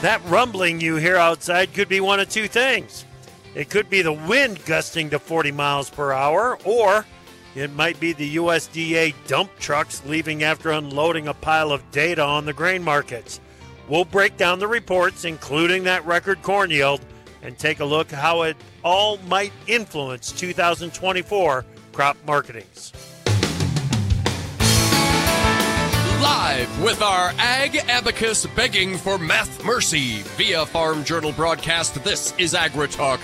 That rumbling you hear outside could be one of two things. It could be the wind gusting to 40 miles per hour, or it might be the USDA dump trucks leaving after unloading a pile of data on the grain markets. We'll break down the reports, including that record corn yield, and take a look how it all might influence 2024 crop marketings. Live with our Ag Abacus begging for math mercy via Farm Journal broadcast, this is AgriTalk.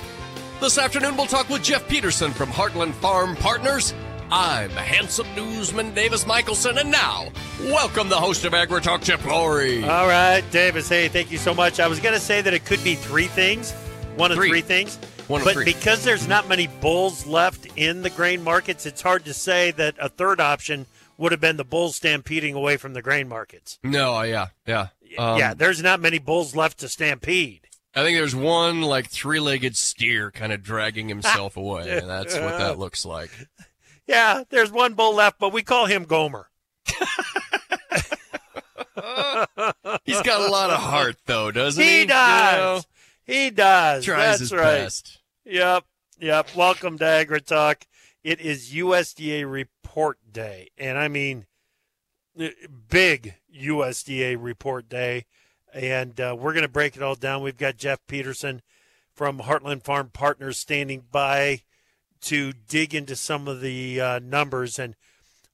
This afternoon, we'll talk with Jeff Peterson from Heartland Farm Partners. I'm handsome newsman Davis Michaelsen, and now, welcome the host of AgriTalk, Jeff Flory. All right, Davis. Hey, thank you so much. I was going to say that it could be three things, one of Three. three, things. One but three. because there's not many bulls left in the grain markets, it's hard to say that a third option would have been the bulls stampeding away from the grain markets. No, yeah, yeah. Um, yeah, there's not many bulls left to stampede. I think there's one like three-legged steer kind of dragging himself away. and That's what that looks like. Yeah, there's one bull left, but we call him Gomer. He's got a lot of heart, though, doesn't he? He You know? does. He does. Tries That's his right. best. Yep. Yep. Welcome to AgriTalk. It is USDA report day. And I mean, uh, big USDA report day. And uh, we're going to break it all down. We've got Jeff Peterson from Heartland Farm Partners standing by to dig into some of the uh, numbers. And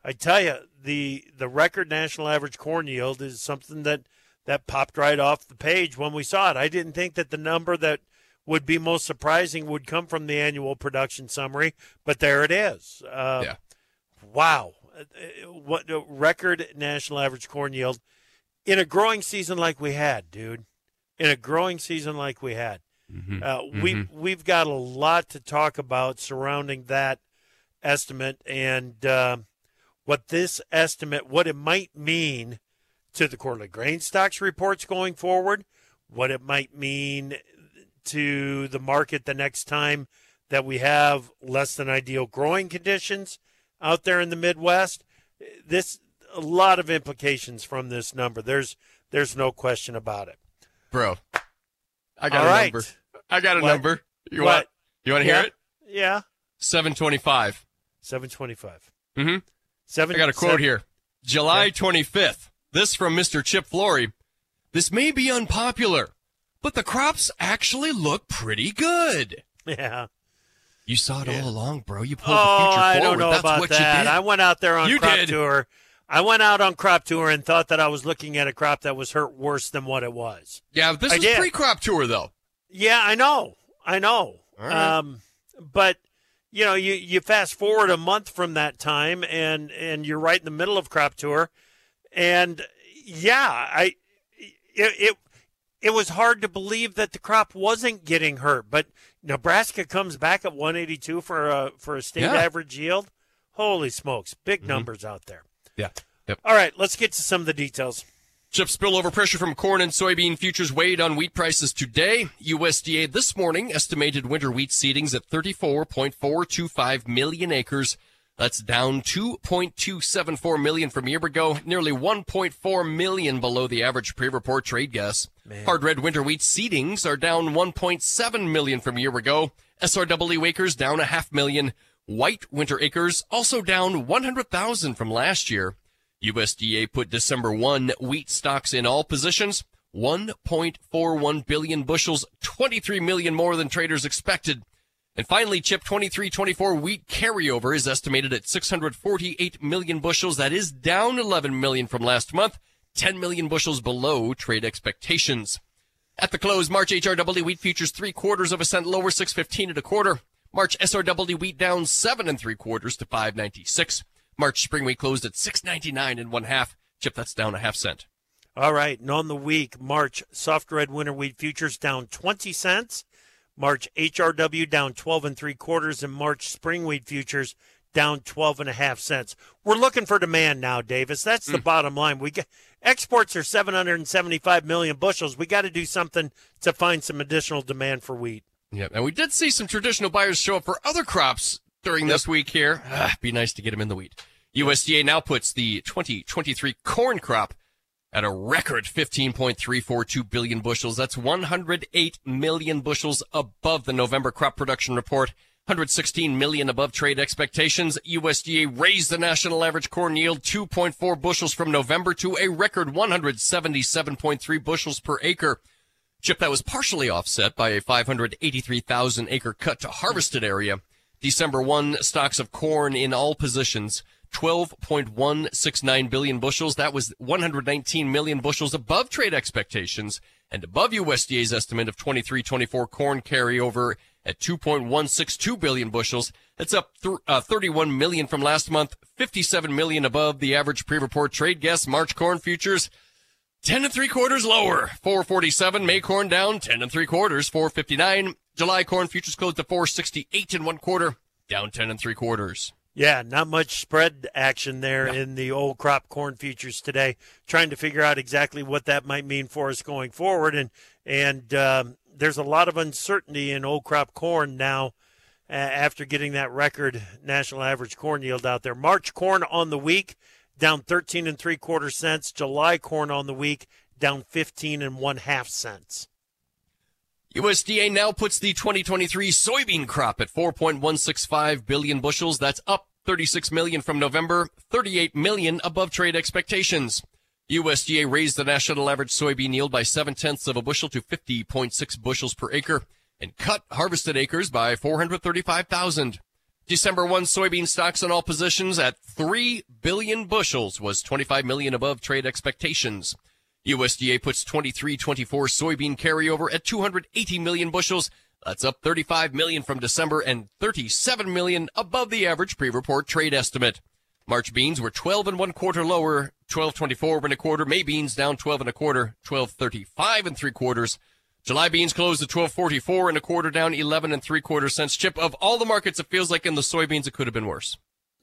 I tell you, the the record national average corn yield is something that that popped right off the page when we saw it. I didn't think that the number that would be most surprising would come from the annual production summary, but there it is. Uh, Yeah. Wow, what record national average corn yield in a growing season like we had, dude. In a growing season like we had. Mhm. Uh, we we've got a lot to talk about surrounding that estimate and uh, what this estimate, what it might mean to the quarterly grain stocks reports going forward, what it might mean to the market the next time that we have less than ideal growing conditions out there in the Midwest. This a lot of implications from this number. There's there's no question about it. Bro, I got All a right. number. I got a What? number. You What? want? You want to yeah. hear it? Yeah. Seven twenty-five. Seven twenty-five. Mm-hmm. Seven. I got a quote seven- here. July 25th. This from Mr. Chip Flory. This may be unpopular, but the crops actually look pretty good. Yeah. You saw it Yeah. all along, bro. You pulled Oh, the future I forward. don't know That's about what that. you did. I went out there on You crop did. tour. I went out on crop tour and thought that I was looking at a crop that was hurt worse than what it was. yeah, this I is did. pre-crop tour though. Yeah, I know. I know. Right. Um, but you know, you, you fast forward a month from that time and and you're right in the middle of crop tour and yeah, I it, it it was hard to believe that the crop wasn't getting hurt, but Nebraska comes back at 182 for a for a state Yeah. average yield. Holy smokes, big mm-hmm. numbers out there. Yeah. Yep. All right, let's get to some of the details. Chip spillover pressure from corn and soybean futures weighed on wheat prices today. USDA this morning estimated winter wheat seedings at 34.425 million acres. That's down 2.274 million from a year ago, nearly 1.4 million below the average pre-report trade guess. Hard red winter wheat seedings are down 1.7 million from a year ago. SRW acres down a half million. White winter acres also down 100,000 from last year. USDA put December 1 wheat stocks in all positions, 1.41 billion bushels, 23 million more than traders expected. And finally, chip 23-24 wheat carryover is estimated at 648 million bushels. That is down 11 million from last month, 10 million bushels below trade expectations. At the close, March HRW wheat futures three quarters of a cent lower, 615 and a quarter. March SRW wheat down seven and three quarters to 596. March spring wheat closed at 699 and one half. Chip, that's down a half cent. All right, and on the week, March soft red winter wheat futures down 20 cents. March HRW down 12 and three quarters, and March spring wheat futures down 12 and a half cents. We're looking for demand now, Davis. That's the mm. bottom line. We get exports are 775 million bushels. We got to do something to find some additional demand for wheat. Yeah, and we did see some traditional buyers show up for other crops during yep. this week here. Ah, be nice to get them in the wheat. USDA now puts the 2023 corn crop at a record 15.342 billion bushels. That's 108 million bushels above the November crop production report. 116 million above trade expectations. USDA raised the national average corn yield 2.4 bushels from November to a record 177.3 bushels per acre. Chip that was partially offset by a 583,000 acre cut to harvested area. December 1 stocks of corn in all positions 12.169 billion bushels. That was 119 million bushels above trade expectations and above USDA's estimate of 23-24 corn carryover at 2.162 billion bushels. That's up th- uh, 31 million from last month, 57 million above the average pre-report trade guess. March corn futures 10 and three quarters lower, 447. May corn down 10 and three quarters, 459. July corn futures closed to 468 and one quarter, down 10 and three quarters. Yeah, not much spread action there no. in the old crop corn futures today. Trying to figure out exactly what that might mean for us going forward, and and um, there's a lot of uncertainty in old crop corn now uh, after getting that record national average corn yield out there. March corn on the week down 13 and three quarter cents. July corn on the week down 15 and one half cents. USDA now puts the 2023 soybean crop at 4.165 billion bushels. That's up 36 million from November, 38 million above trade expectations. USDA raised the national average soybean yield by seven tenths of a bushel to 50.6 bushels per acre and cut harvested acres by 435,000. December 1 soybean stocks in all positions at 3 billion bushels was 25 million above trade expectations. USDA puts 23-24 soybean carryover at 280 million bushels. That's up 35 million from December and 37 million above the average pre-report trade estimate. March beans were 12 and one quarter lower, 12.24 and a quarter. May beans down 12 and a quarter, 12.35 and three quarters. July beans closed at 12.44 and a quarter, down 11 and three quarter cents. Chip, of all the markets, it feels like in the soybeans it could have been worse.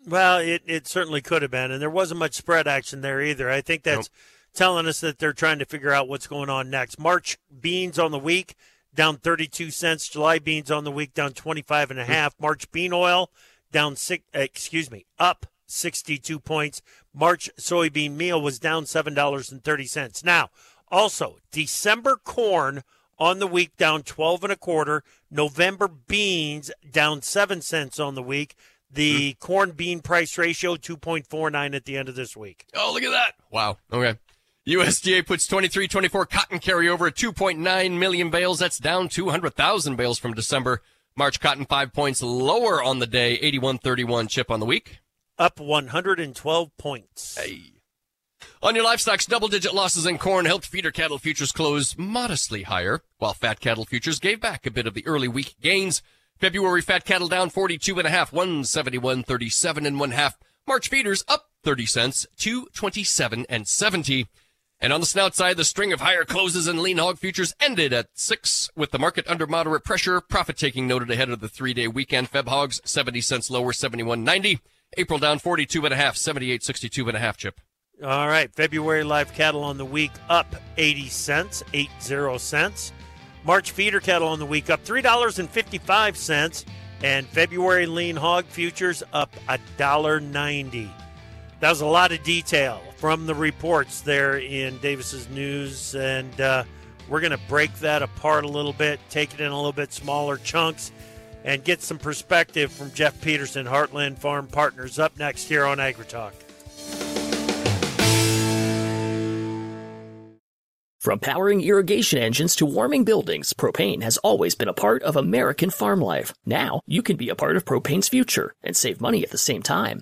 Well, it, it certainly could have been, and there wasn't much spread action there either. I think that's. Nope telling us that they're trying to figure out what's going on next. March beans on the week down 32 cents. July beans on the week down 25 and a half. March bean oil down six, excuse me, up 62 points. March soybean meal was down $7.30. Now, also, December corn on the week down 12 and a quarter. November beans down 7 cents on the week. The mm-hmm. corn bean price ratio 2.49 at the end of this week. Oh, look at that. Wow. Okay. USDA puts 23-24 cotton carryover at 2.9 million bales. That's down 200,000 bales from December. March cotton five points lower on the day, 81.31 chip on the week. Up 112 points. Hey. On your livestock's double-digit losses in corn helped feeder cattle futures close modestly higher, while fat cattle futures gave back a bit of the early week gains. February fat cattle down 42 and a half, 171.37 and one half. March feeders up 30 cents, 227 and 70. And on the snout side, the string of higher closes and lean hog futures ended at six, with the market under moderate pressure. Profit taking noted ahead of the three day weekend. Feb hogs 70 cents lower, 71.90. April down 42 and a half, 78.62 and a half chip. All right. February live cattle on the week up 80 cents, 80 cents. March feeder cattle on the week up $3.55. And February lean hog futures up $1.90. That was a lot of detail from the reports there in Davis's news, and uh, we're going to break that apart a little bit, take it in a little bit smaller chunks, and get some perspective from Jeff Peterson, Heartland Farm Partners, up next here on AgriTalk. From powering irrigation engines to warming buildings, propane has always been a part of American farm life. Now, you can be a part of propane's future and save money at the same time.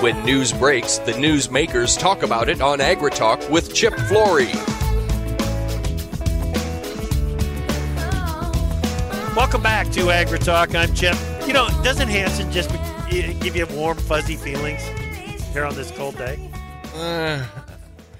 When news breaks, the newsmakers talk about it on AgriTalk with Chip Flory. Welcome back to AgriTalk. I'm Chip. You know, doesn't Hanson just give you warm, fuzzy feelings here on this cold day? Uh,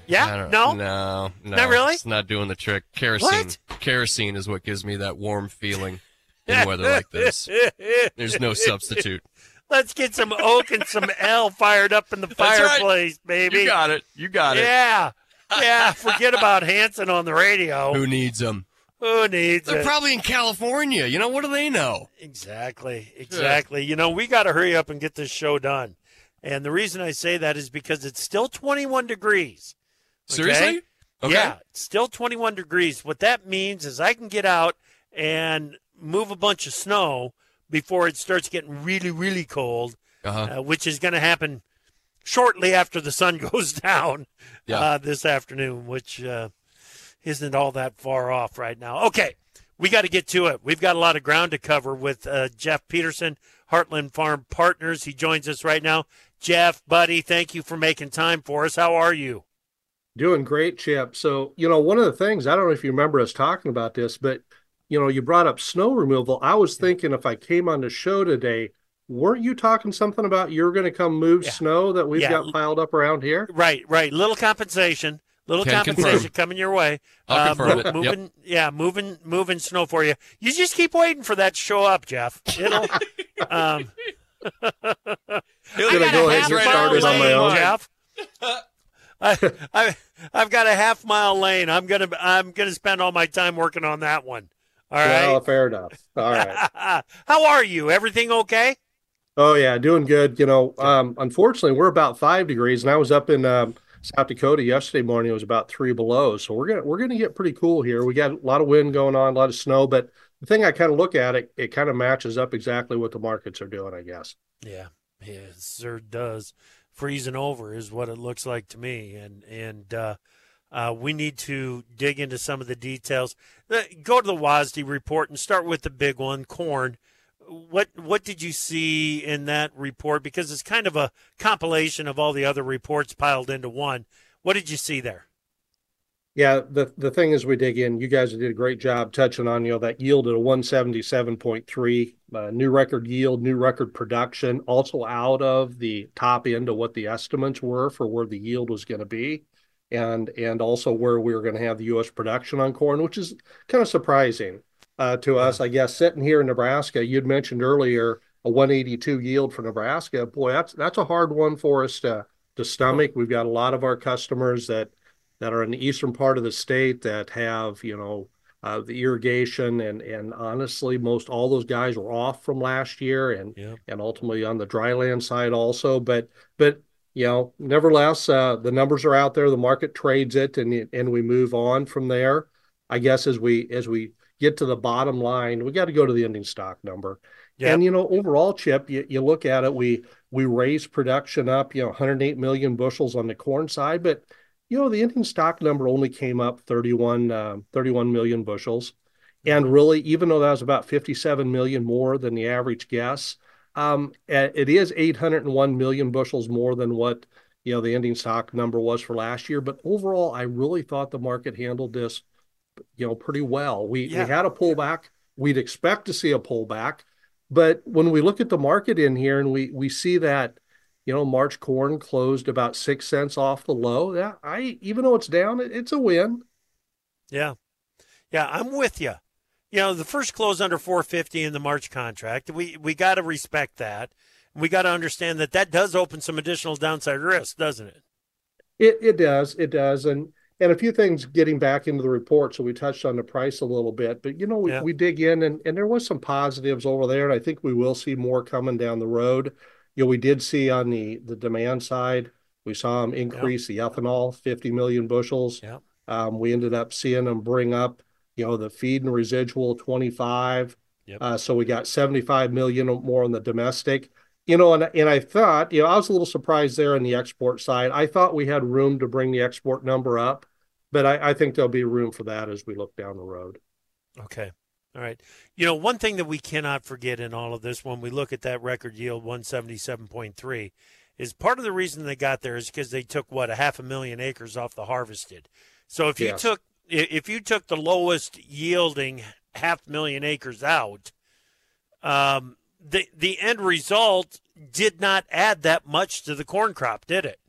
yeah? No? No, no. Not really? It's not doing the trick. Kerosene. What? Kerosene is what gives me that warm feeling in weather like this. There's no substitute. Let's get some oak and some L fired up in the fireplace, right. baby. You got it. You got it. Yeah. Yeah. Forget about Hanson on the radio. Who needs them? Who needs They're it? probably in California. You know, what do they know? Exactly. Exactly. You know, we got to hurry up and get this show done. And the reason I say that is because it's still 21 degrees. Okay? Seriously? Okay. Yeah, it's still 21 degrees. What that means is I can get out and move a bunch of snow before it starts getting really, really cold, uh-huh. uh, which is going to happen shortly after the sun goes down yeah. uh, this afternoon, which uh, isn't all that far off right now. Okay, we got to get to it. We've got a lot of ground to cover with uh, Jeff Peterson, Heartland Farm Partners. He joins us right now. Jeff, buddy, thank you for making time for us. How are you? Doing great, Chip. So, you know, one of the things, I don't know if you remember us talking about this, but you know, you brought up snow removal. I was thinking if I came on the show today, weren't you talking something about you're going to come move yeah. snow that we've yeah. got piled up around here? Right, right. Little compensation, little Can compensation confirm. coming your way. I'll uh, confirm it. Moving, Yep. yeah, moving, moving snow for you. You just keep waiting for that to show up, Jeff. It'll. um, I'm going to go ahead half and get mile on my lane, own. Jeff. I, I, I've got a half mile lane. I'm gonna, I'm gonna spend all my time working on that one. All right. Well, fair enough. All right. How are you? Everything okay? Oh yeah, doing good. You know, um, unfortunately, we're about five degrees, and I was up in um, South Dakota yesterday morning. It was about three below, so we're gonna we're gonna get pretty cool here. We got a lot of wind going on, a lot of snow, but the thing I kind of look at it, it kind of matches up exactly what the markets are doing, I guess. Yeah, yeah, it sure does. Freezing over is what it looks like to me, and and uh, uh, we need to dig into some of the details. Uh, Go to the WASDE report and start with the big one, corn. What what did you see in that report? Because it's kind of a compilation of all the other reports piled into one. What did you see there? Yeah, the the thing is, we dig in. You guys did a great job touching on you know that yield at a one seventy seven point three, uh, new record yield, new record production, also out of the top end of what the estimates were for where the yield was going to be, and and also where we were going to have the U.S. production on corn, which is kind of surprising uh, to us, I guess. Sitting here in Nebraska, you'd mentioned earlier a one eighty two yield for Nebraska. Boy, that's that's a hard one for us to to stomach. We've got a lot of our customers that that are in the eastern part of the state that have you know uh, the irrigation and and honestly most all those guys were off from last year and Yeah. and ultimately on the dryland side also but but you know nevertheless uh, the numbers are out there the market trades it and and we move on from there i guess as we as we get to the bottom line we got to go to the ending stock number Yep. and you know overall chip you, you look at it we we raised production up you know 108 million bushels on the corn side but you know, the ending stock number only came up 31, uh, 31 million bushels. And really, even though that was about 57 million more than the average guess, um, it is 801 million bushels more than what you know the ending stock number was for last year. But overall, I really thought the market handled this, you know, pretty well. We yeah. we had a pullback. We'd expect to see a pullback, but when we look at the market in here and we we see that you know, March corn closed about six cents off the low. Yeah, I even though it's down, it, it's a win. Yeah, yeah, I'm with you. You know, the first close under 450 in the March contract, we we got to respect that. We got to understand that that does open some additional downside risk, doesn't it? It it does, it does, and and a few things getting back into the report. So we touched on the price a little bit, but you know, we, yeah. we dig in and, and there was some positives over there, and I think we will see more coming down the road you know, we did see on the the demand side, we saw them increase yep. the ethanol 50 million bushels. Yep. Um, we ended up seeing them bring up, you know, the feed and residual 25. Yep. Uh, so we got 75 million more on the domestic. You know, and and I thought, you know, I was a little surprised there on the export side. I thought we had room to bring the export number up, but I, I think there'll be room for that as we look down the road. Okay. All right. You know, one thing that we cannot forget in all of this when we look at that record yield 177.3 is part of the reason they got there is because they took what a half a million acres off the harvested. So if you yes. took if you took the lowest yielding half million acres out, um, the the end result did not add that much to the corn crop, did it?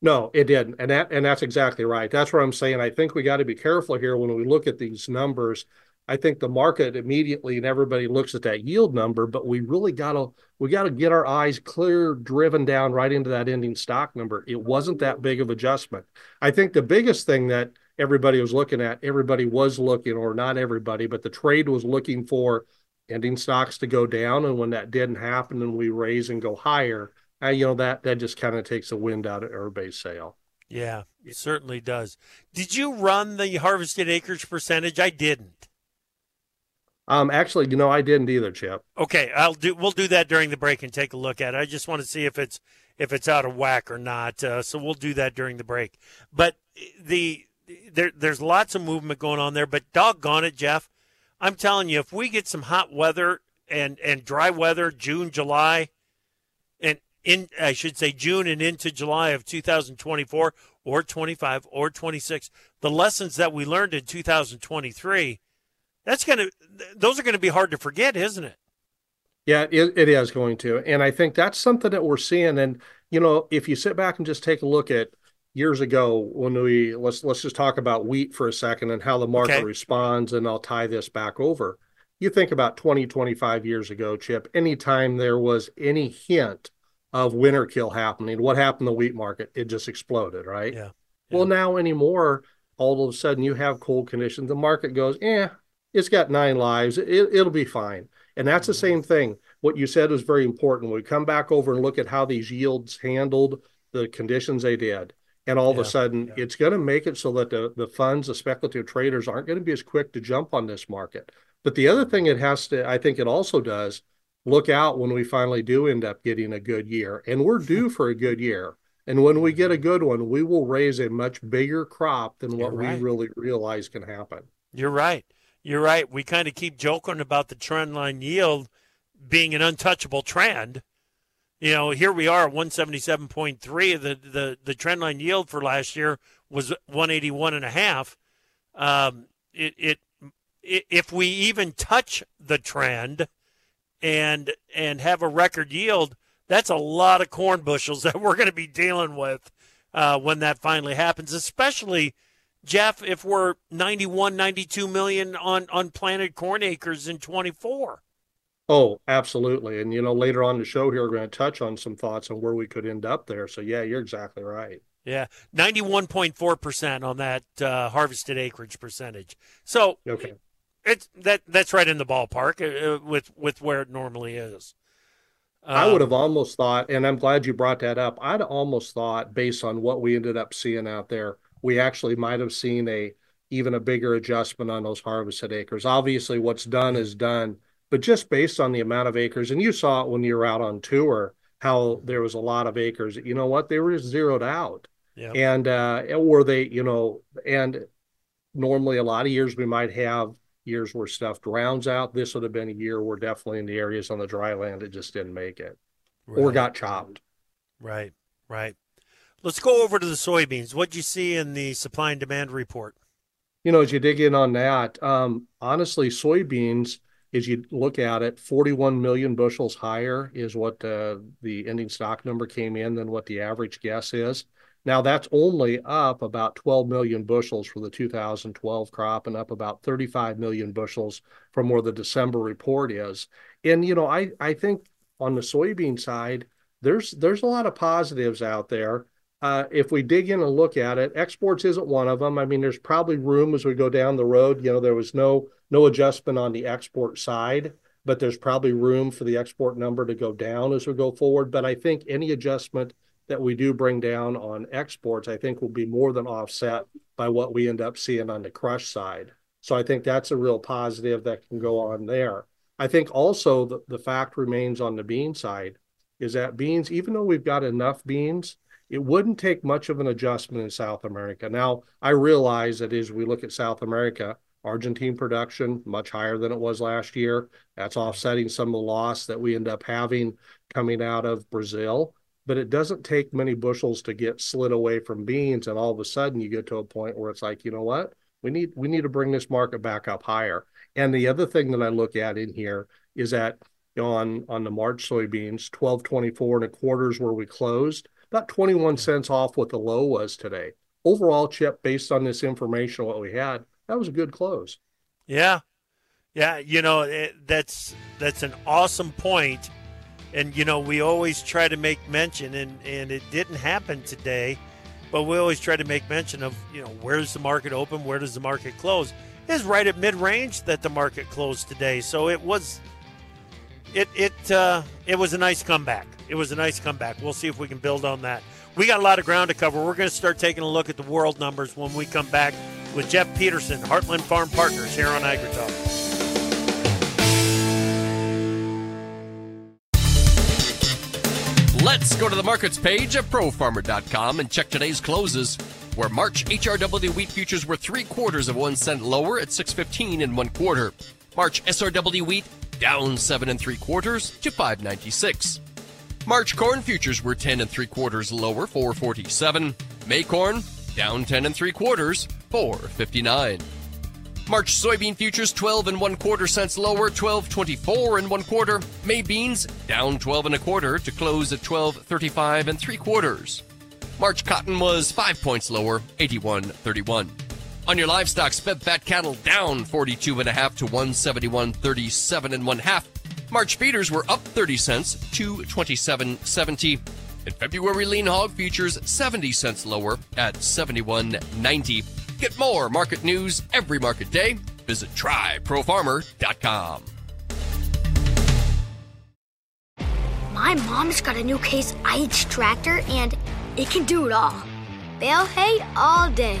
No, it didn't, and that and that's exactly right. That's what I'm saying. I think we got to be careful here when we look at these numbers I think the market immediately and everybody looks at that yield number, but we really got to we got to get our eyes clear, driven down right into that ending stock number. It wasn't that big of adjustment. I think the biggest thing that everybody was looking at, everybody was looking, or not everybody, but the trade was looking for ending stocks to go down, and when that didn't happen, and we raise and go higher, uh, you know that that just kind of takes the wind out of everybody's sail. Yeah, it certainly does. Did you run the harvested acres percentage? I didn't. Um, actually, you know, I didn't either, Chip. Okay, I'll do. We'll do that during the break and take a look at it. I just want to see if it's if it's out of whack or not. Uh, so we'll do that during the break. But the there there's lots of movement going on there. But doggone it, Jeff, I'm telling you, if we get some hot weather and and dry weather, June, July, and in I should say June and into July of 2024 or 25 or 26, the lessons that we learned in 2023 that's to those are going to be hard to forget, isn't it? Yeah, it, it is going to. And I think that's something that we're seeing. And, you know, if you sit back and just take a look at years ago when we let's let's just talk about wheat for a second and how the market okay. responds, and I'll tie this back over. You think about 20, 25 years ago, Chip, anytime there was any hint of winter kill happening, what happened to the wheat market? It just exploded, right? Yeah. yeah. Well, now anymore, all of a sudden you have cold conditions. The market goes, eh, it's got nine lives. It, it'll be fine. And that's the same thing. What you said was very important. When we come back over and look at how these yields handled the conditions they did, and all yeah, of a sudden yeah. it's going to make it so that the, the funds, the speculative traders aren't going to be as quick to jump on this market. But the other thing it has to, I think it also does, look out when we finally do end up getting a good year. And we're due for a good year. And when we get a mm-hmm. good one, we will raise a much bigger crop than what right. we really realize can happen. You're right you're right. We kind of keep joking about the trend line yield being an untouchable trend. You know, here we are, 177.3. The, the, the trend line yield for last year was 181 and a half. Um, it, it, it, if we even touch the trend and, and have a record yield, that's a lot of corn bushels that we're going to be dealing with uh, when that finally happens, especially – Jeff, if we're 91, 92 million on unplanted corn acres in 24. Oh, absolutely. And, you know, later on the show here, we're going to touch on some thoughts on where we could end up there. So, yeah, you're exactly right. Yeah, 91.4% on that uh, harvested acreage percentage. So, okay. It's that that's right in the ballpark uh, uh, with with where it normally is. Um, I would have almost thought, and I'm glad you brought that up. I'd almost thought, based on what we ended up seeing out there, we actually might have seen a even a bigger adjustment on those harvested acres. Obviously, what's done is done, but just based on the amount of acres, and you saw it when you were out on tour, how there was a lot of acres. You know what? They were zeroed out. And uh, or they, you know, and normally a lot of years we might have years where stuff drowns out. This would have been a year where definitely in the areas on the dry land it just didn't make it right. or got chopped. Right, right. Let's go over to the soybeans. What do you see in the supply and demand report? You know, as you dig in on that, um, honestly, soybeans, as you look at it, 41 million bushels higher is what uh, the ending stock number came in than what the average guess is. Now that's only up about 12 million bushels for the 2012 crop and up about 35 million bushels from where the December report is. And you know, I I think on the soybean side, there's there's a lot of positives out there. Uh, if we dig in and look at it, exports isn't one of them. I mean, there's probably room as we go down the road. You know, there was no no adjustment on the export side, but there's probably room for the export number to go down as we go forward. But I think any adjustment that we do bring down on exports, I think will be more than offset by what we end up seeing on the crush side. So I think that's a real positive that can go on there. I think also the, the fact remains on the bean side is that beans, even though we've got enough beans, it wouldn't take much of an adjustment in South America. Now, I realize that as we look at South America, Argentine production much higher than it was last year. That's offsetting some of the loss that we end up having coming out of Brazil but it doesn't take many bushels to get slid away from beans and all of a sudden you get to a point where it's like you know what we need we need to bring this market back up higher and the other thing that i look at in here is that on on the march soybeans 1224 and a quarters where we closed about 21 cents off what the low was today. Overall chip based on this information what we had that was a good close. Yeah. Yeah you know it, that's that's an awesome point. and you know we always try to make mention and and it didn't happen today but we always try to make mention of you know where does the market open? Where does the market close? Is right at mid-range that the market closed today. So it was it it uh, it was a nice comeback it was a nice comeback we'll see if we can build on that we got a lot of ground to cover we're going to start taking a look at the world numbers when we come back with jeff peterson heartland farm partners here on agritalk Let's go to the markets page at profarmer.com and check today's closes. Where March HRW wheat futures were three quarters of one cent lower at 615 and one quarter. March SRW wheat down seven and three quarters to 596. March corn futures were 10 and three quarters lower, 447. May corn down 10 and three quarters, 459. March soybean futures 12 and one quarter cents lower, 12.24 and one quarter. May beans down 12 and a quarter to close at 12.35 and three quarters. March cotton was five points lower, 81.31. On your livestock, sped fat cattle down 42 and a half to 171.37 and one half. March feeders were up 30 cents to 27.70. In February, lean hog futures 70 cents lower at 71.90. Get more market news every market day. Visit tryprofarmer.com. My mom's got a new Case IH tractor and it can do it all. Bale hay all day.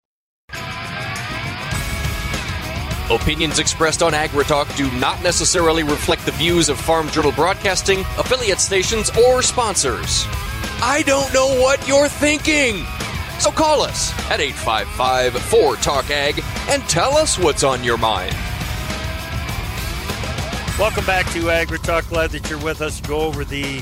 Opinions expressed on AgriTalk do not necessarily reflect the views of Farm Journal Broadcasting, affiliate stations, or sponsors. I don't know what you're thinking. So call us at 855 4 Talk Ag and tell us what's on your mind. Welcome back to AgriTalk. Glad that you're with us. Go over the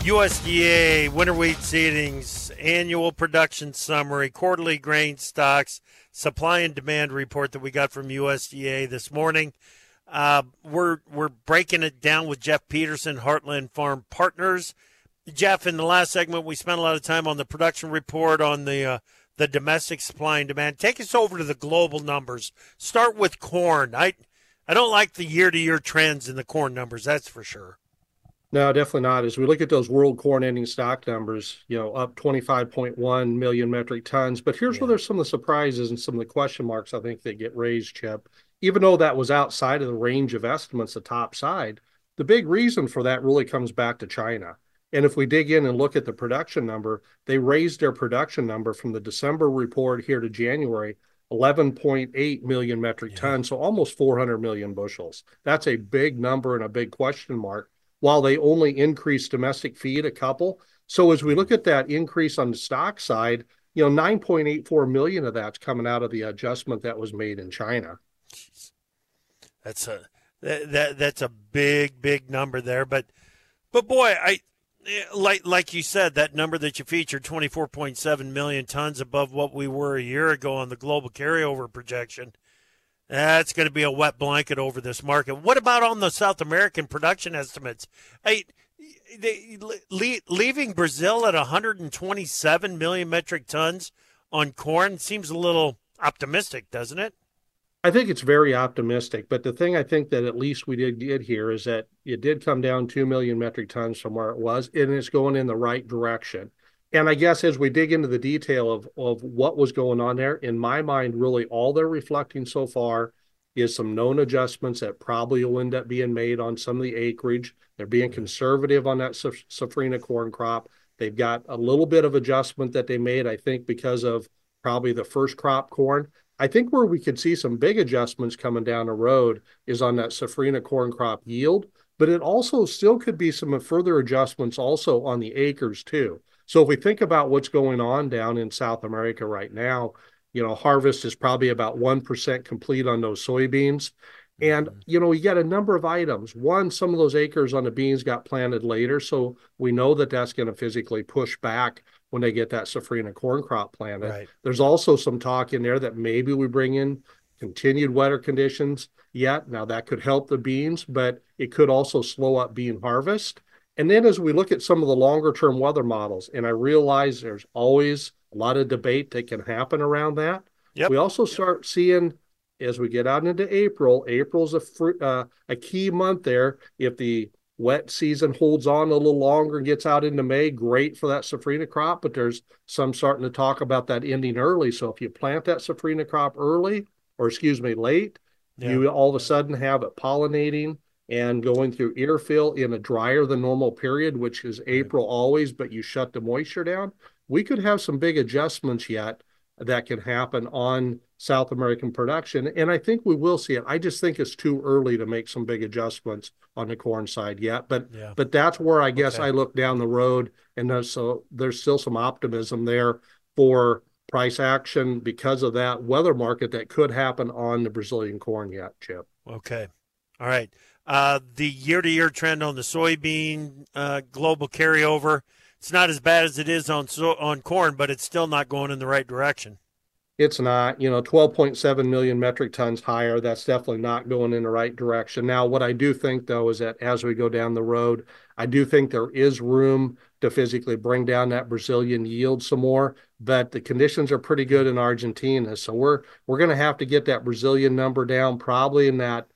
USDA winter wheat seedings, annual production summary, quarterly grain stocks, supply and demand report that we got from USDA this morning. Uh, we're we're breaking it down with Jeff Peterson, Heartland Farm Partners. Jeff, in the last segment, we spent a lot of time on the production report on the uh, the domestic supply and demand. Take us over to the global numbers. Start with corn. I I don't like the year to year trends in the corn numbers. That's for sure. No, definitely not. As we look at those world corn ending stock numbers, you know, up 25.1 million metric tons. But here's yeah. where there's some of the surprises and some of the question marks I think that get raised, Chip. Even though that was outside of the range of estimates, the top side, the big reason for that really comes back to China. And if we dig in and look at the production number, they raised their production number from the December report here to January 11.8 million metric yeah. tons, so almost 400 million bushels. That's a big number and a big question mark while they only increased domestic feed a couple. So as we look at that increase on the stock side, you know, 9.84 million of that's coming out of the adjustment that was made in China. That's a that, that that's a big big number there, but but boy, I like like you said that number that you featured 24.7 million tons above what we were a year ago on the global carryover projection that's going to be a wet blanket over this market. What about on the South American production estimates? Hey, they, leaving Brazil at 127 million metric tons on corn seems a little optimistic, doesn't it? I think it's very optimistic. But the thing I think that at least we did get here is that it did come down 2 million metric tons from where it was, and it's going in the right direction. And I guess as we dig into the detail of, of what was going on there, in my mind, really all they're reflecting so far is some known adjustments that probably will end up being made on some of the acreage. They're being mm-hmm. conservative on that safrinha corn crop. They've got a little bit of adjustment that they made, I think, because of probably the first crop corn. I think where we could see some big adjustments coming down the road is on that safrinha corn crop yield, but it also still could be some further adjustments also on the acres too. So if we think about what's going on down in South America right now, you know, harvest is probably about 1% complete on those soybeans. And, mm-hmm. you know, you got a number of items. One, some of those acres on the beans got planted later. So we know that that's going to physically push back when they get that safrinha corn crop planted. Right. There's also some talk in there that maybe we bring in continued wetter conditions yet. Now that could help the beans, but it could also slow up bean harvest. And then as we look at some of the longer term weather models, and I realize there's always a lot of debate that can happen around that. Yep. We also start seeing as we get out into April, April's a fr- uh, a key month there. If the wet season holds on a little longer and gets out into May, great for that safrinha crop. But there's some starting to talk about that ending early. So if you plant that safrinha crop early, or excuse me, late, yeah. you all of a sudden have it pollinating and going through ear fill in a drier than normal period, which is April always, but you shut the moisture down. We could have some big adjustments yet that can happen on South American production. And I think we will see it. I just think it's too early to make some big adjustments on the corn side yet. But yeah. but that's where I guess okay. I look down the road and there's so there's still some optimism there for price action because of that weather market that could happen on the Brazilian corn yet, Chip. Okay. All right. Uh, the year to year trend on the soybean uh, global carryover, it's not as bad as it is on so- on corn, but it's still not going in the right direction. It's not, you know, 12.7 million metric tons higher. That's definitely not going in the right direction. Now, what I do think, though, is that as we go down the road, I do think there is room to physically bring down that Brazilian yield some more. But the conditions are pretty good in Argentina, so we're we're going to have to get that Brazilian number down, probably in that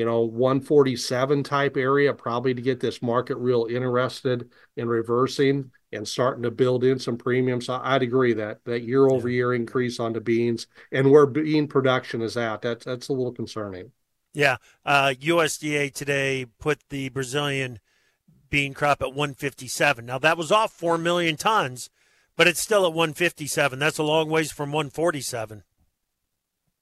you know 147 type area probably to get this market real interested in reversing and starting to build in some premiums. So i'd agree that that year over year increase on the beans and where bean production is at that's that's a little concerning. Yeah uh, usda today put the brazilian bean crop at 157 now that was off 4 million tons but it's still at 157 that's a long ways from 147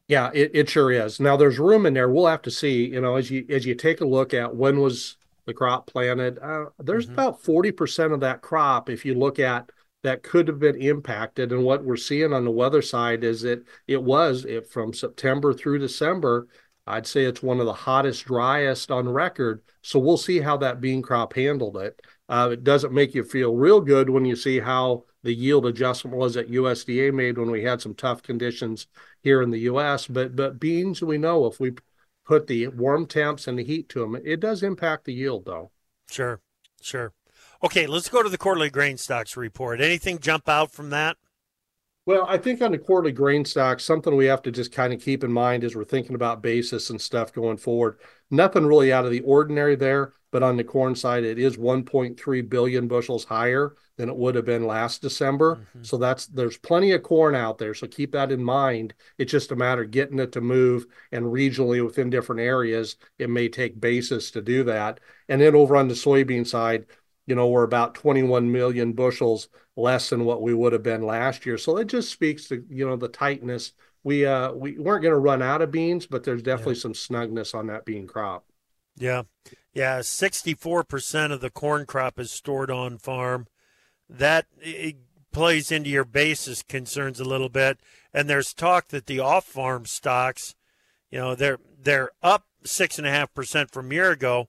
Yeah, it, it sure is. Now there's room in there. We'll have to see. You know, as you as you take a look at when was the crop planted, uh, there's mm-hmm. about forty percent of that crop. If you look at that could have been impacted, and what we're seeing on the weather side is that it was it, from September through December. I'd say it's one of the hottest, driest on record. So we'll see how that bean crop handled it. Uh, it doesn't make you feel real good when you see how the yield adjustment was that USDA made when we had some tough conditions here in the U.S. But but beans, we know if we put the warm temps and the heat to them, it does impact the yield, though. Sure, sure. Okay, let's go to the quarterly grain stocks report. Anything jump out from that? Well, I think on the quarterly grain stocks, something we have to just kind of keep in mind as we're thinking about basis and stuff going forward. Nothing really out of the ordinary there, but on the corn side, it is 1.3 billion bushels higher than it would have been last December. Mm-hmm. So that's there's plenty of corn out there. So keep that in mind. It's just a matter of getting it to move and regionally within different areas, it may take basis to do that. And then over on the soybean side, you know, we're about 21 million bushels less than what we would have been last year. So it just speaks to, you know, the tightness. We uh we weren't going to run out of beans, but there's definitely yeah. some snugness on that bean crop. Yeah. Yeah, 64% of the corn crop is stored on farm that plays into your basis concerns a little bit. And there's talk that the off-farm stocks, you know, they're they're up six and a half percent from year ago,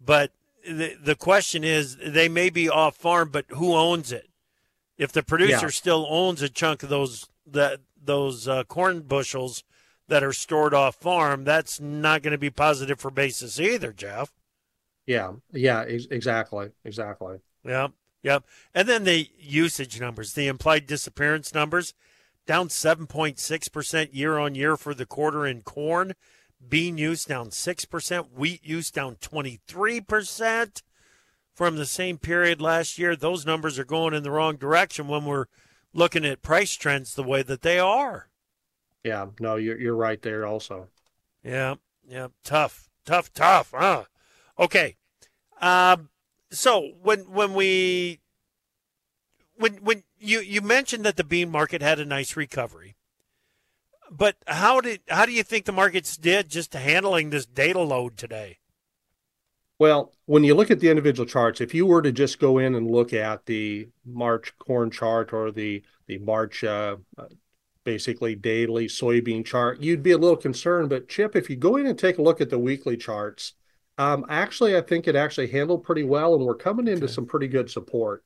but the the question is they may be off farm, but who owns it? If the producer yeah. still owns a chunk of those that those uh, corn bushels that are stored off farm, that's not going to be positive for basis either, Jeff. Yeah, yeah, ex- exactly, exactly. Yeah. Yep. And then the usage numbers, the implied disappearance numbers, down 7.6% year on year for the quarter in corn. Bean use down 6%. Wheat use down 23% from the same period last year. Those numbers are going in the wrong direction when we're looking at price trends the way that they are. Yeah, no, you're, you're right there also. Yeah, yeah. Tough, tough, tough. Huh? Okay. Um, so when when we when when you you mentioned that the bean market had a nice recovery, but how did how do you think the markets did just handling this data load today? Well, when you look at the individual charts, if you were to just go in and look at the March corn chart or the the March uh, basically daily soybean chart, you'd be a little concerned. But Chip, if you go in and take a look at the weekly charts, um, actually, I think it actually handled pretty well, and we're coming into okay. some pretty good support.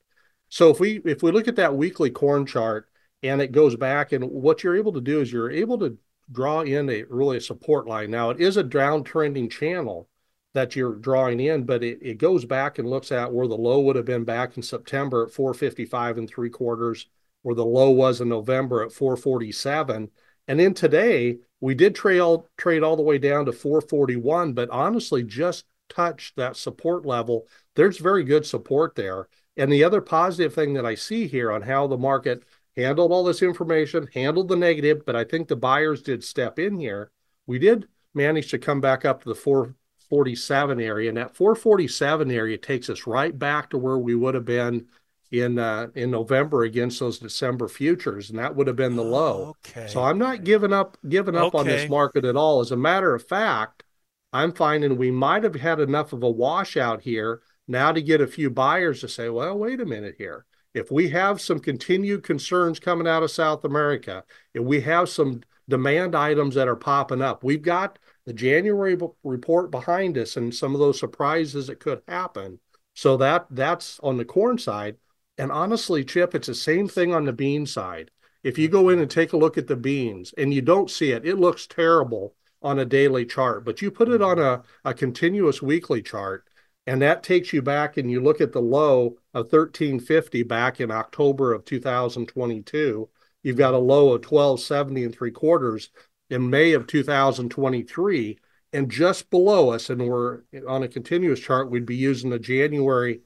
So if we if we look at that weekly corn chart and it goes back, and what you're able to do is you're able to draw in a really a support line. Now it is a downtrending channel that you're drawing in, but it, it goes back and looks at where the low would have been back in September at 455 and three quarters, where the low was in November at 447. And then today, we did trade all, trade all the way down to 441, but honestly, just touched that support level. There's very good support there. And the other positive thing that I see here on how the market handled all this information, handled the negative, but I think the buyers did step in here. We did manage to come back up to the 447 area, and that 447 area takes us right back to where we would have been in uh, in November against those December futures, and that would have been the low. Okay. So I'm not giving up giving up okay. on this market at all. As a matter of fact, I'm finding we might have had enough of a washout here now to get a few buyers to say, well, wait a minute here. If we have some continued concerns coming out of South America, if we have some demand items that are popping up, we've got the January report behind us and some of those surprises that could happen. So that that's on the corn side. And honestly, Chip, it's the same thing on the bean side. If you go in mm-hmm. and take a look at the beans and you don't see it, it looks terrible on a daily chart, but you put it mm-hmm. on a, a continuous weekly chart, and that takes you back and you look at the low of 1350 back in October of 2022. You've got a low of 1270 and three quarters in May of 2023. And just below us, and we're on a continuous chart, we'd be using the January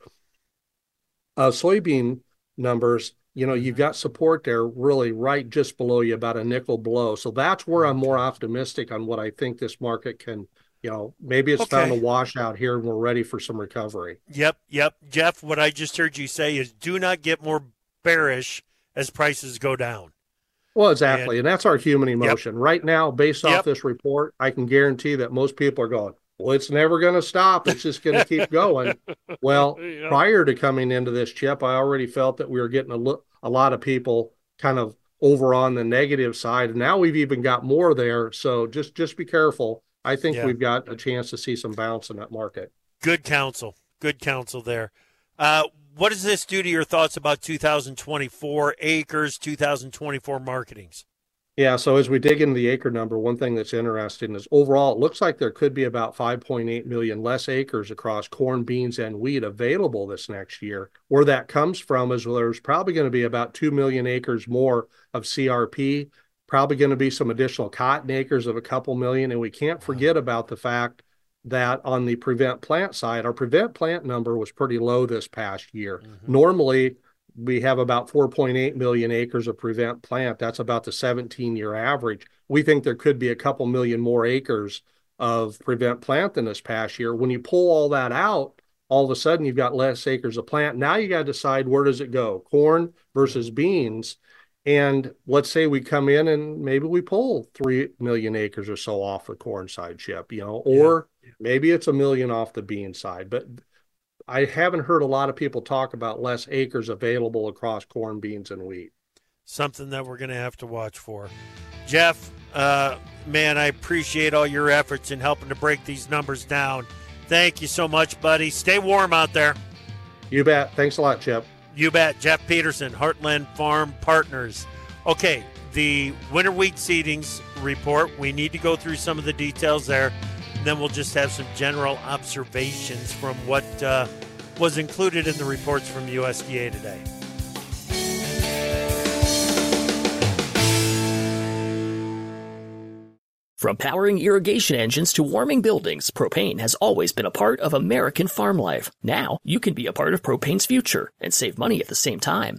uh, soybean numbers, you know, you've got support there really right just below you, about a nickel below. So that's where I'm more optimistic on what I think this market can, you know, maybe it's okay. found a washout here and we're ready for some recovery. Yep, yep. Jeff, what I just heard you say is do not get more bearish as prices go down. Well, exactly. And, and that's our human emotion. Yep. Right now, based off yep. this report, I can guarantee that most people are going, well, it's never going to stop. It's just going to keep going. Well, yep. prior to coming into this chip, I already felt that we were getting a, lo- a lot of people kind of over on the negative side. And now we've even got more there. So just just be careful. I think yeah. we've got a chance to see some bounce in that market. Good counsel. Good counsel there. Uh, what does this do to your thoughts about 2024 acres, 2024 marketings? Yeah, so as we dig into the acre number, one thing that's interesting is overall, it looks like there could be about 5.8 million less acres across corn, beans, and wheat available this next year. Where that comes from is well, there's probably going to be about 2 million acres more of CRP, probably going to be some additional cotton acres of a couple million. And we can't forget about the fact that on the prevent plant side, our prevent plant number was pretty low this past year. Mm-hmm. Normally, we have about 4.8 million acres of prevent plant. That's about the 17 year average. We think there could be a couple million more acres of prevent plant than this past year. When you pull all that out, all of a sudden you've got less acres of plant. Now you got to decide where does it go, corn versus beans. And let's say we come in and maybe we pull 3 million acres or so off the corn side chip, you know, or yeah. maybe it's a million off the bean side. But I haven't heard a lot of people talk about less acres available across corn, beans, and wheat. Something that we're going to have to watch for. Jeff, uh, man, I appreciate all your efforts in helping to break these numbers down. Thank you so much, buddy. Stay warm out there. You bet. Thanks a lot, Chip. You bet. Jeff Peterson, Heartland Farm Partners. Okay, the winter wheat seedings report. We need to go through some of the details there. Then we'll just have some general observations from what uh, was included in the reports from USDA today. From powering irrigation engines to warming buildings, propane has always been a part of American farm life. Now, you can be a part of propane's future and save money at the same time.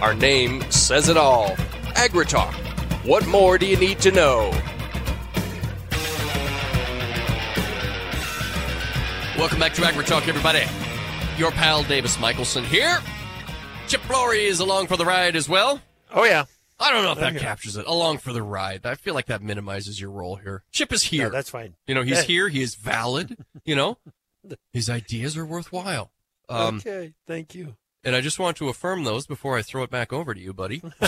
Our name says it all. AgriTalk. What more do you need to know? Welcome back to AgriTalk, everybody. Your pal Davis Michaelsen here. Chip Flory is along for the ride as well. Oh yeah. I don't know if that captures it. Along for the ride. I feel like that minimizes your role here. Chip is here. No, that's fine. You know, he's here. He is valid. You know, his ideas are worthwhile. Um, okay. Thank you. And I just want to affirm those before I throw it back over to you, buddy.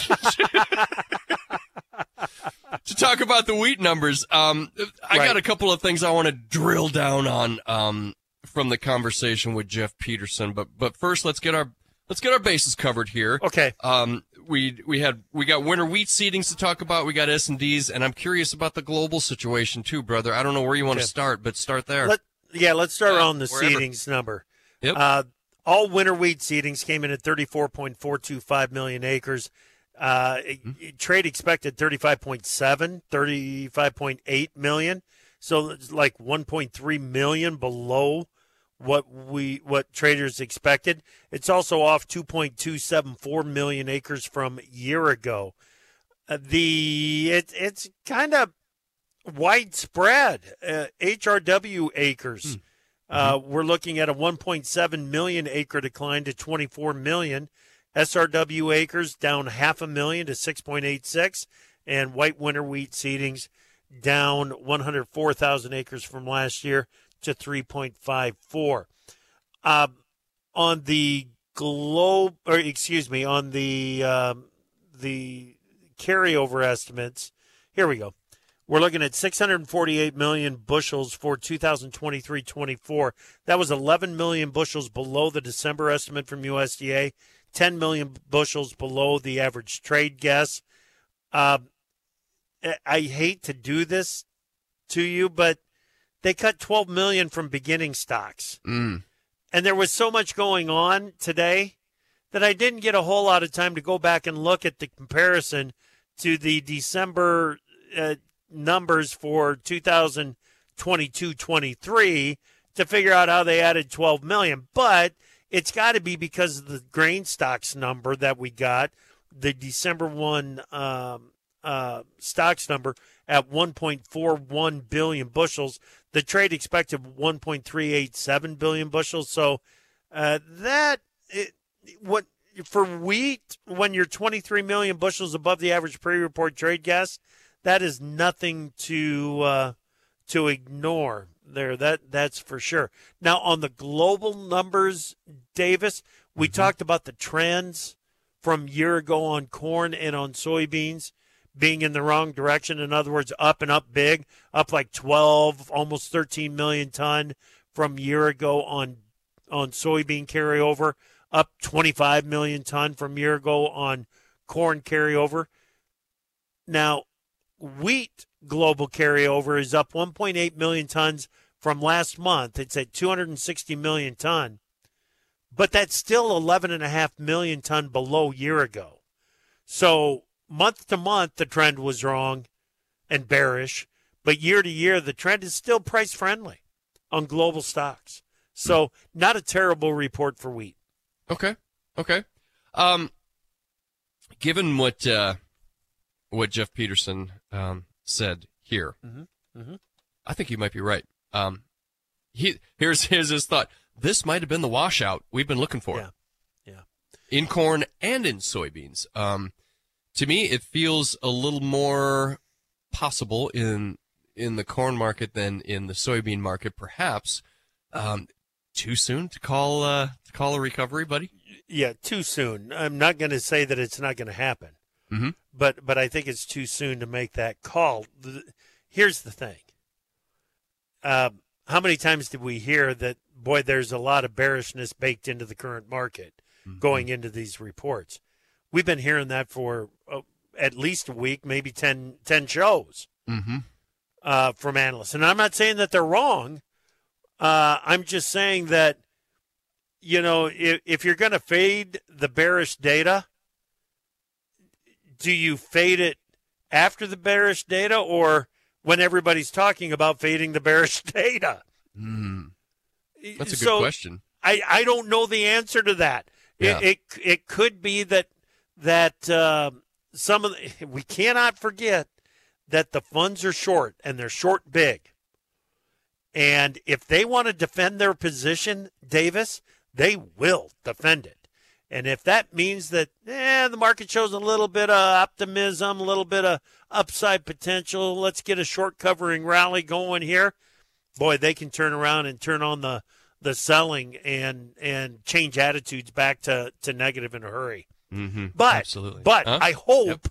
to talk about the wheat numbers, um, I right. got a couple of things I want to drill down on um, from the conversation with Jeff Peterson. But but first, let's get our let's get our bases covered here. Okay. Um, we we had we got winter wheat seedings to talk about. We got S and Ds, and I'm curious about the global situation too, brother. I don't know where you want okay. to start, but start there. Let, yeah, let's start on the wherever. seedings number. Yep. Uh, all winter wheat seedings came in at 34.425 million acres. Uh, mm-hmm. Trade expected 35.7, 35.8 million. So it's like 1.3 million below what we what traders expected. It's also off 2.274 million acres from a year ago. Uh, the it, it's kind of widespread uh, HRW acres. Hmm. Uh, Mm-hmm. we're looking at a 1.7 million acre decline to 24 million. SRW acres down half a million to 6.86, and white winter wheat seedings down 104,000 acres from last year to 3.54. Um, on the globe, or excuse me, on the um, the carryover estimates, here we go. We're looking at 648 million bushels for 2023-24. That was 11 million bushels below the December estimate from USDA, 10 million bushels below the average trade guess. Um, I- I hate to do this to you, but they cut 12 million from beginning stocks. Mm. And there was so much going on today that I didn't get a whole lot of time to go back and look at the comparison to the December uh, numbers for 2022-23 to figure out how they added 12 million. But it's got to be because of the grain stocks number that we got, the December one um, uh, stocks number at 1.41 billion bushels. The trade expected 1.387 billion bushels. So uh, that it, what for wheat when you're 23 million bushels above the average pre-report trade gas, that is nothing to uh, to ignore. There, that that's for sure. Now on the global numbers, Davis, we talked about the trends from year ago on corn and on soybeans being in the wrong direction. In other words, up and up big, up like 12, almost 13 million ton from year ago on on soybean carryover, up 25 million ton from year ago on corn carryover. Now, wheat global carryover is up 1.8 million tons from last month. It's at 260 million ton, but that's still 11.5 million ton below year ago. So month to month, the trend was wrong and bearish, but year to year, the trend is still price friendly on global stocks. So not a terrible report for wheat. Okay. Okay. Um, given what uh, what Jeff Peterson um, said here, Mhm. Mhm. I think you might be right. Um, he here's here's his thought. This might have been the washout we've been looking for. Yeah. Yeah. In corn and in soybeans. Um, to me, it feels a little more possible in in the corn market than in the soybean market, perhaps. Um, too soon to call uh, to call a recovery, buddy. Yeah, too soon. I'm not going to say that it's not going to happen, Mhm. but but I think it's too soon to make that call. Here's the thing. Um, how many times did we hear that? Boy, there's a lot of bearishness baked into the current market going into these reports. We've been hearing that for uh, at least a week, maybe 10, 10 shows Mm-hmm. uh, from analysts. And I'm not saying that they're wrong. Uh, I'm just saying that, you know, if, if you're going to fade the bearish data, do you fade it after the bearish data or when everybody's talking about fading the bearish data? Mm. That's a good So, question. I, I don't know the answer to that. Yeah. It, it it could be that that um some of the, we cannot forget that the funds are short and they're short big. And if they want to defend their position, Davis, they will defend it. And if that means that eh, the market shows a little bit of optimism, a little bit of upside potential, let's get a short covering rally going here. Boy, they can turn around and turn on the the selling and and change attitudes back to to negative in a hurry. Mm-hmm. But Absolutely. but Huh? I hope Yep.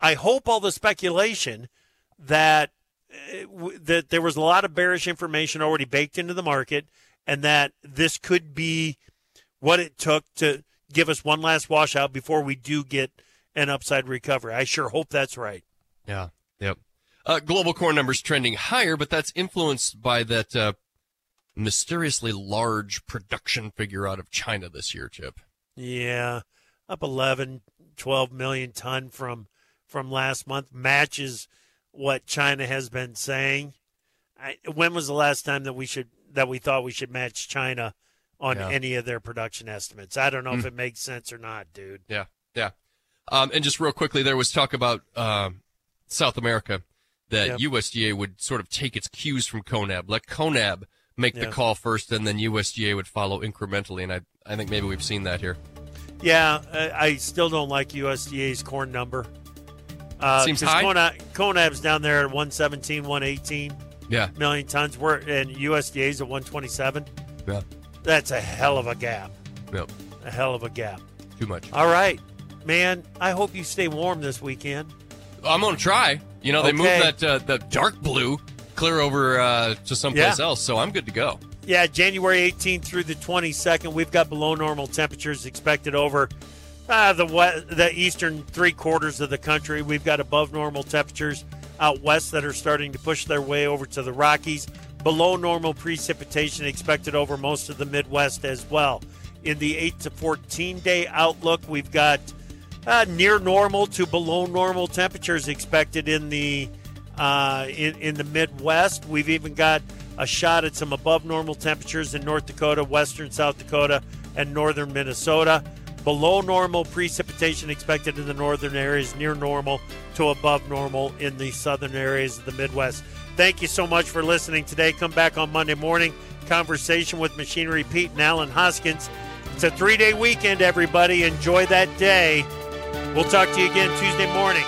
I hope all the speculation that uh, that there was a lot of bearish information already baked into the market, and that this could be what it took to give us one last washout before we do get an upside recovery. I sure hope that's right. Yeah. Yep. Uh, global corn numbers trending higher, but that's influenced by that uh, mysteriously large production figure out of China this year, Chip. Yeah, up 11, 12 million ton from from last month matches what China has been saying. I, when was the last time that we should that we thought we should match China on Yeah. any of their production estimates? I don't know if it makes sense or not, dude. Yeah. Yeah. Um, and just real quickly, there was talk about um South America. that Yep. USDA would sort of take its cues from CONAB, let CONAB make the call first, and then USDA would follow incrementally. And I, I think maybe we've seen that here. Yeah, I, still don't like USDA's corn number. Uh, Seems high. Conab, Conab's down there at 117, 118 Yeah, million tons. We're and USDA's at 127. yeah, That's a hell of a gap. yeah. A hell of a gap. Too much. All right, man. I hope you stay warm this weekend. I'm gonna try. You know, they Okay. moved that uh, the dark blue clear over uh, to someplace Yeah. else, so I'm good to go. Yeah, January 18th through the 22nd, we've got below normal temperatures expected over uh, the we- the eastern three quarters of the country. We've got above normal temperatures out west that are starting to push their way over to the Rockies. Below normal precipitation expected over most of the Midwest as well. In the 8 to 14 day outlook, we've got uh, near normal to below normal temperatures expected in the uh, in, in the Midwest. We've even got a shot at some above normal temperatures in North Dakota, western South Dakota, and northern Minnesota. Below normal precipitation expected in the northern areas, near normal to above normal in the southern areas of the Midwest. Thank you so much for listening today. Come back on Monday morning. Conversation with Machinery Pete and Alan Hoskins. It's a three day weekend, everybody. Enjoy that day. We'll talk to you again Tuesday morning.